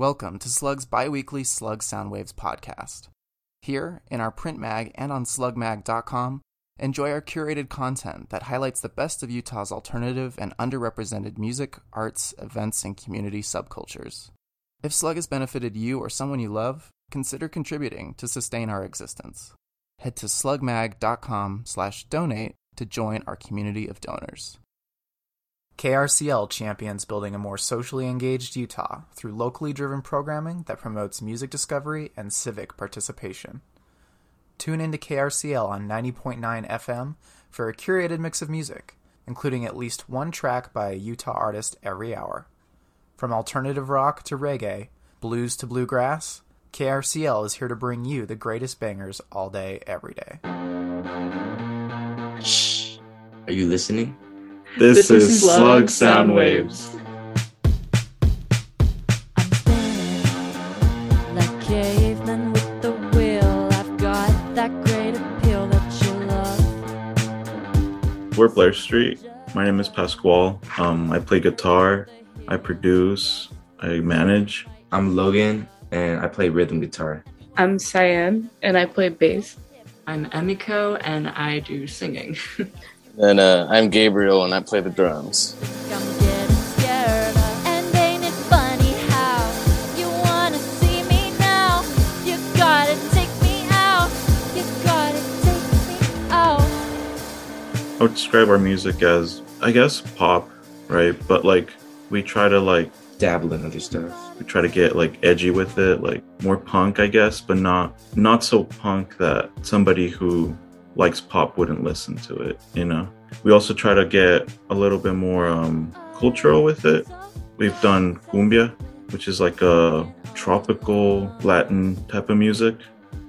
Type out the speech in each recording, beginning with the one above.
Welcome to Slug's biweekly Slug Soundwaves podcast. Here, in our print mag and on slugmag.com, enjoy our curated content that highlights the best of Utah's alternative and underrepresented music, arts, events, and community subcultures. If Slug has benefited you or someone you love, consider contributing to sustain our existence. Head to slugmag.com slash donate to join our community of donors. KRCL champions building a more socially engaged Utah through locally driven programming that promotes music discovery and civic participation. Tune into KRCL on 90.9 FM for a curated mix of music, including at least one track by a Utah artist every hour. From alternative rock to reggae, blues to bluegrass, KRCL is here to bring you the greatest bangers all day, every day. Shh. Are you listening? This, this is, is Slug Sound Waves. We're Blair Street. My name is Pasquale. Um, I play guitar, I produce, I manage. I'm Logan, and I play rhythm guitar. I'm Cyan, and I play bass. I'm Emiko, and I do singing. And uh, I'm Gabriel, and I play the drums. I would describe our music as, I guess, pop, right? But like, we try to like dabble in other stuff. We try to get like edgy with it, like more punk, I guess, but not not so punk that somebody who likes pop wouldn't listen to it, you know? We also try to get a little bit more um, cultural with it. We've done cumbia, which is like a tropical Latin type of music.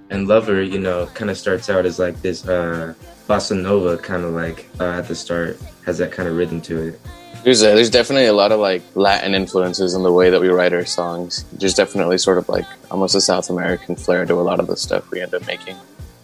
And Lover, you know, kind of starts out as like this uh, bossa nova kind of like uh, at the start, has that kind of rhythm to it. There's a, there's definitely a lot of like Latin influences in the way that we write our songs. There's definitely sort of like almost a South American flair to a lot of the stuff we end up making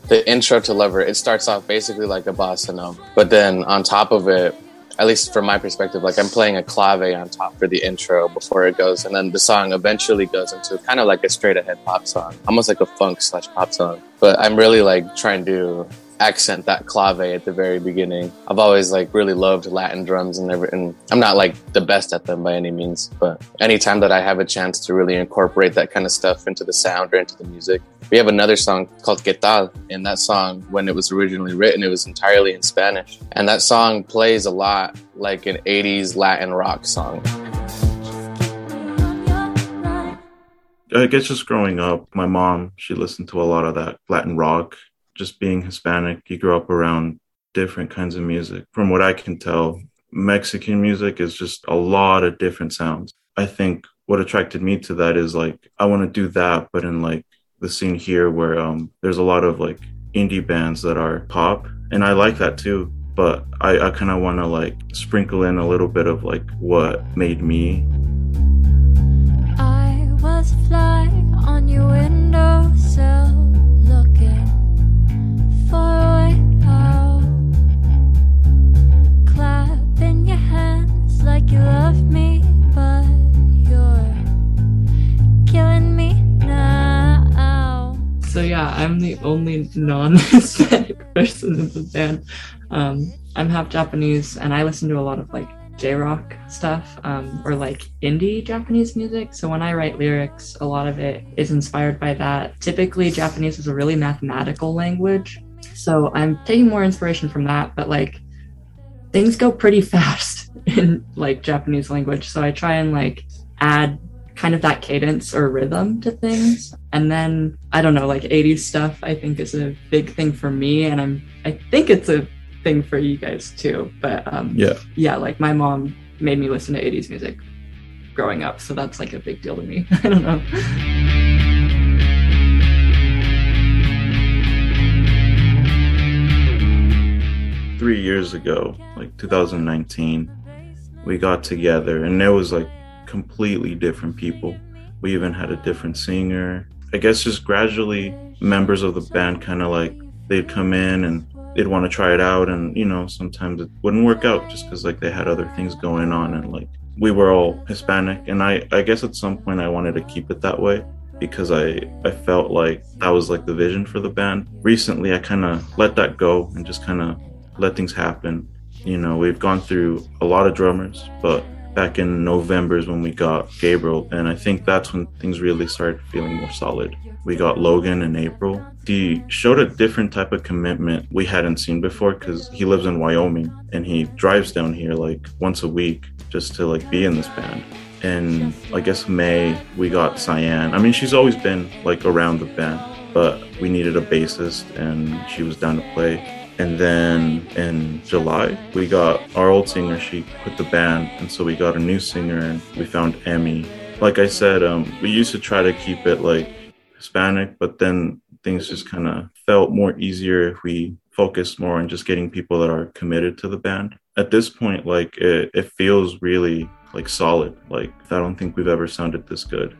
the intro to Lover, it starts off basically like a bossa nova, but then on top of it, at least from my perspective, like I'm playing a clave on top for the intro before it goes, and then the song eventually goes into kind of like a straight ahead pop song, almost like a funk slash pop song. But I'm really like trying to accent that clave at the very beginning. I've always like really loved Latin drums and everything. I'm not like the best at them by any means, but anytime that I have a chance to really incorporate that kind of stuff into the sound or into the music. We have another song called Que Tal, and that song, when it was originally written, it was entirely in Spanish. And that song plays a lot like an 80s Latin rock song. I guess just growing up, my mom, she listened to a lot of that Latin rock just being Hispanic, you grow up around different kinds of music. From what I can tell, Mexican music is just a lot of different sounds. I think what attracted me to that is like I want to do that, but in like the scene here where um, there's a lot of like indie bands that are pop, and I like that too. But I, I kind of want to like sprinkle in a little bit of like what made me. I was fly on your windowsill. I'm the only non-Hispanic person in the band. Um, I'm half Japanese, and I listen to a lot of like J-rock stuff um, or like indie Japanese music. So when I write lyrics, a lot of it is inspired by that. Typically, Japanese is a really mathematical language, so I'm taking more inspiration from that. But like things go pretty fast in like Japanese language. So I try and like add kind of that cadence or rhythm to things. And then I don't know, like 80s stuff I think is a big thing for me and I'm I think it's a thing for you guys too. But um yeah. Yeah, like my mom made me listen to 80s music growing up, so that's like a big deal to me. I don't know. three years ago, like 2019, we got together and there was like completely different people. We even had a different singer. I guess just gradually members of the band kind of like they'd come in and they'd want to try it out and you know sometimes it wouldn't work out just because like they had other things going on and like we were all Hispanic, and I I guess at some point I wanted to keep it that way because I I felt like that was like the vision for the band. Recently, I kind of let that go and just kind of let things happen. You know, we've gone through a lot of drummers, but back in November is when we got Gabriel, and I think that's when things really started feeling more solid. We got Logan in April. He showed a different type of commitment we hadn't seen before because he lives in Wyoming and he drives down here like once a week just to like be in this band. And I guess May we got Cyan. I mean, she's always been like around the band, but we needed a bassist and she was down to play. And then in July, we got our old singer. She quit the band, and so we got a new singer, and we found Emmy. Like I said, um, we used to try to keep it like Hispanic, but then things just kind of felt more easier if we focused more on just getting people that are committed to the band. At this point, like it, it feels really like solid. Like I don't think we've ever sounded this good.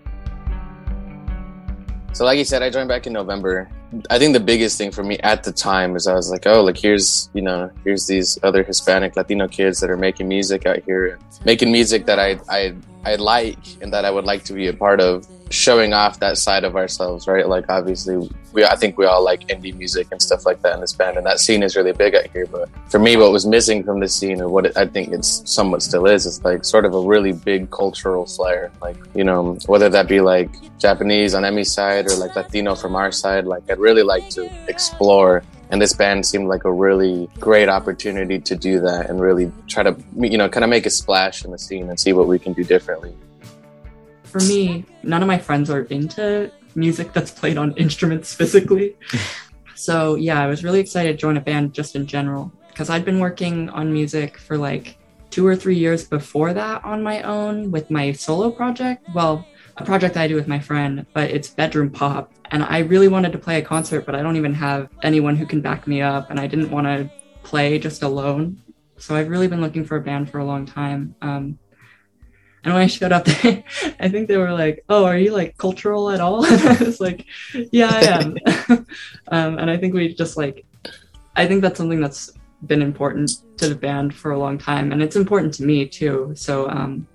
So, like you said, I joined back in November. I think the biggest thing for me at the time is I was like, oh, like here's you know here's these other Hispanic Latino kids that are making music out here, making music that I I I like and that I would like to be a part of, showing off that side of ourselves, right? Like obviously we I think we all like indie music and stuff like that in this band, and that scene is really big out here. But for me, what was missing from the scene, or what it, I think it's somewhat still is, is like sort of a really big cultural flair. Like you know, whether that be like Japanese on Emmy's side or like Latino from our side, like I'd really like to explore. And this band seemed like a really great opportunity to do that and really try to, you know, kind of make a splash in the scene and see what we can do differently. For me, none of my friends are into music that's played on instruments physically. so yeah, I was really excited to join a band just in general because I'd been working on music for like two or three years before that on my own with my solo project. Well, a project I do with my friend, but it's bedroom pop. And I really wanted to play a concert, but I don't even have anyone who can back me up. And I didn't want to play just alone. So I've really been looking for a band for a long time. Um, and when I showed up, I think they were like, "Oh, are you like cultural at all?" And I was like, "Yeah, I am." um, and I think we just like, I think that's something that's been important to the band for a long time, and it's important to me too. So, um,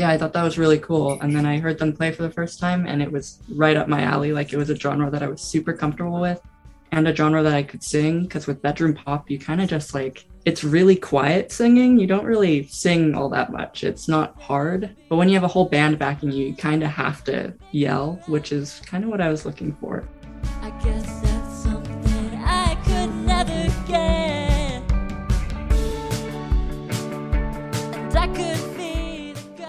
yeah, I thought that was really cool. And then I heard them play for the first time, and it was right up my alley. Like it was a genre that I was super comfortable with, and a genre that I could sing. Because with bedroom pop, you kind of just like it's really quiet singing. You don't really sing all that much. It's not hard. But when you have a whole band backing you, you kind of have to yell, which is kind of what I was looking for.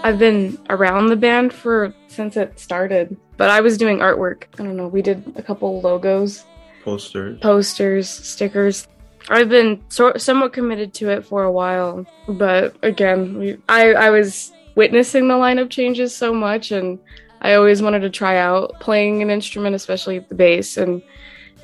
I've been around the band for since it started, but I was doing artwork. I don't know. We did a couple logos, Posters. posters, stickers. I've been sort somewhat committed to it for a while, but again, we, I I was witnessing the lineup changes so much, and I always wanted to try out playing an instrument, especially the bass, and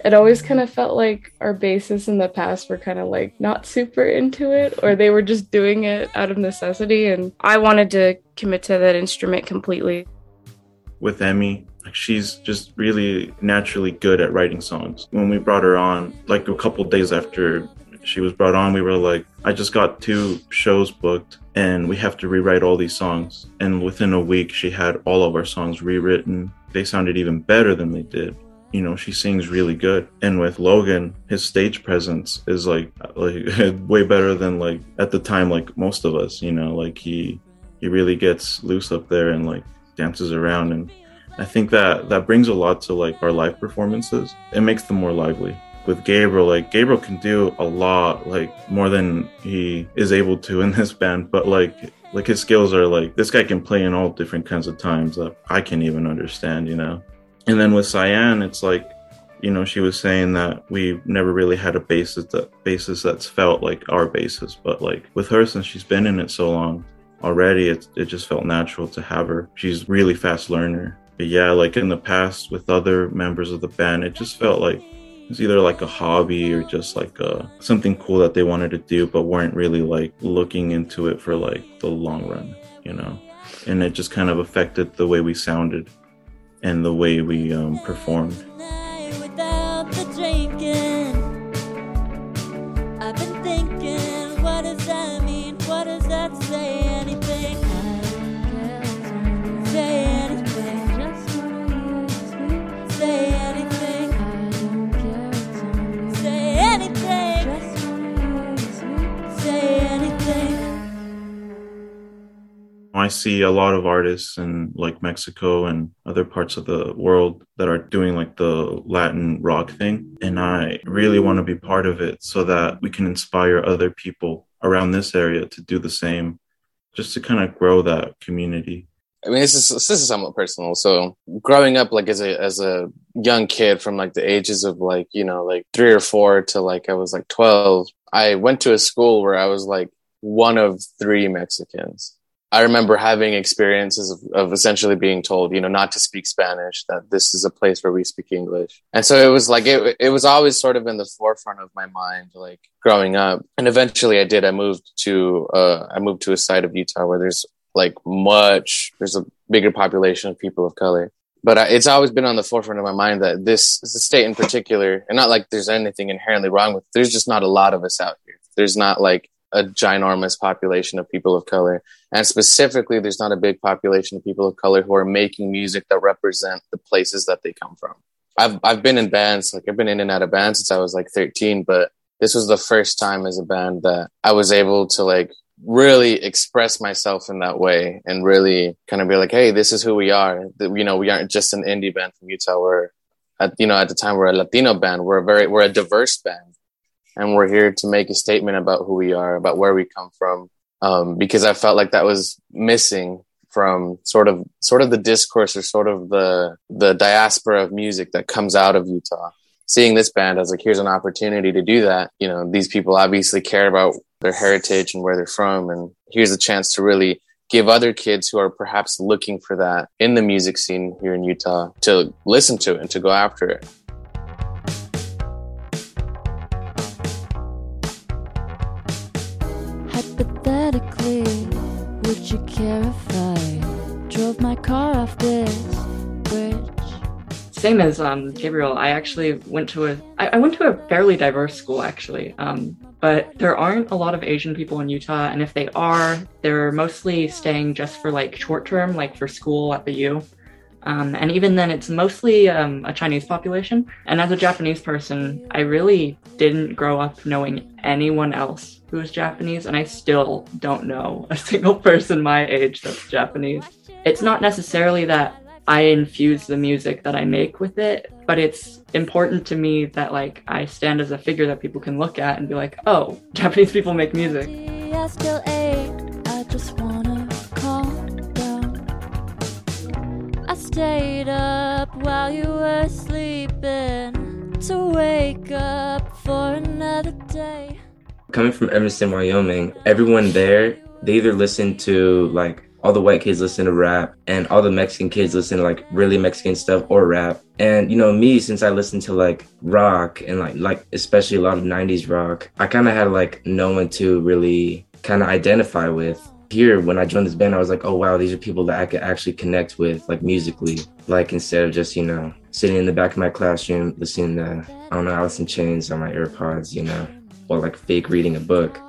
it always kind of felt like our bassists in the past were kind of like not super into it, or they were just doing it out of necessity, and I wanted to commit to that instrument completely. with Emmy. She's just really naturally good at writing songs. When we brought her on, like a couple days after she was brought on, we were like, I just got two shows booked and we have to rewrite all these songs. And within a week, she had all of our songs rewritten. They sounded even better than they did. You know, she sings really good. And with Logan, his stage presence is like like way better than like at the time like most of us, you know, like he he really gets loose up there and like dances around and I think that that brings a lot to like our live performances. It makes them more lively. With Gabriel, like Gabriel can do a lot, like more than he is able to in this band. But like, like his skills are like this guy can play in all different kinds of times that I can't even understand, you know. And then with Cyan, it's like, you know, she was saying that we never really had a bassist that bassist that's felt like our bassist. But like with her, since she's been in it so long already, it it just felt natural to have her. She's really fast learner but yeah, like in the past with other members of the band, it just felt like it's either like a hobby or just like uh something cool that they wanted to do, but weren't really like looking into it for like the long run, you know. And it just kind of affected the way we sounded and the way we um, performed. I see a lot of artists in like Mexico and other parts of the world that are doing like the Latin rock thing. And I really want to be part of it so that we can inspire other people around this area to do the same, just to kind of grow that community. I mean, this is this is somewhat personal. So, growing up, like as a as a young kid, from like the ages of like you know like three or four to like I was like twelve, I went to a school where I was like one of three Mexicans. I remember having experiences of, of essentially being told, you know, not to speak Spanish, that this is a place where we speak English. And so it was like, it, it was always sort of in the forefront of my mind, like growing up. And eventually I did, I moved to, uh, I moved to a side of Utah where there's like much, there's a bigger population of people of color. But I, it's always been on the forefront of my mind that this, this state in particular, and not like there's anything inherently wrong with, there's just not a lot of us out here. There's not like a ginormous population of people of color. And specifically, there's not a big population of people of color who are making music that represent the places that they come from. I've, I've been in bands, like I've been in and out of bands since I was like 13, but this was the first time as a band that I was able to like really express myself in that way and really kind of be like, Hey, this is who we are. You know, we aren't just an indie band from Utah. We're at, you know, at the time we're a Latino band. We're a very, we're a diverse band and we're here to make a statement about who we are, about where we come from. Um, because I felt like that was missing from sort of sort of the discourse or sort of the the diaspora of music that comes out of Utah. Seeing this band as like here's an opportunity to do that. You know, these people obviously care about their heritage and where they're from, and here's a chance to really give other kids who are perhaps looking for that in the music scene here in Utah to listen to it and to go after it. Car off this bridge? Same as um, Gabriel, I actually went to a I, I went to a fairly diverse school actually, um, but there aren't a lot of Asian people in Utah, and if they are, they're mostly staying just for like short term, like for school at the U. Um, and even then, it's mostly um, a Chinese population. And as a Japanese person, I really didn't grow up knowing anyone else who was Japanese, and I still don't know a single person my age that's Japanese. It's not necessarily that I infuse the music that I make with it, but it's important to me that like I stand as a figure that people can look at and be like, oh, Japanese people make music. I still ache. I just wanna calm down. I stayed up while you were sleeping to wake up for another day. coming from Evanston, Wyoming, everyone there, they either listen to like all the white kids listen to rap and all the Mexican kids listen to like really Mexican stuff or rap. And you know, me, since I listen to like rock and like like especially a lot of 90s rock, I kind of had like no one to really kind of identify with. Here, when I joined this band, I was like, oh wow, these are people that I could actually connect with, like musically. Like instead of just, you know, sitting in the back of my classroom listening to, I don't know, Alice in Chains on my AirPods, you know, or like fake reading a book.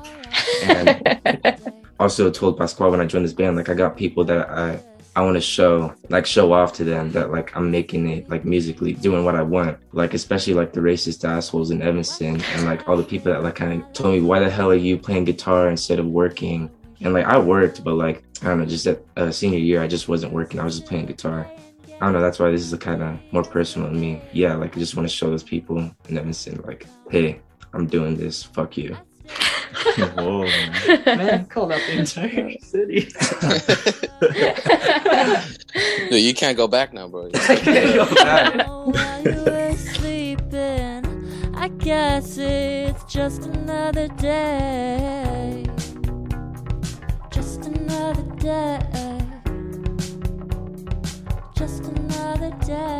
And also told Pascual when I joined this band, like I got people that I I want to show, like show off to them that like I'm making it like musically, doing what I want. Like especially like the racist assholes in Evanston and like all the people that like kind of told me, why the hell are you playing guitar instead of working? And like I worked, but like I don't know, just at uh, senior year, I just wasn't working. I was just playing guitar. I don't know. That's why this is kind of more personal to me. Yeah, like I just want to show those people in Evanston, like, hey, I'm doing this. Fuck you. Whoa. Man, called out the entire city. no, you can't go back now, bro. I can't go back. Oh, I guess it's just another day. Just another day. Just another day.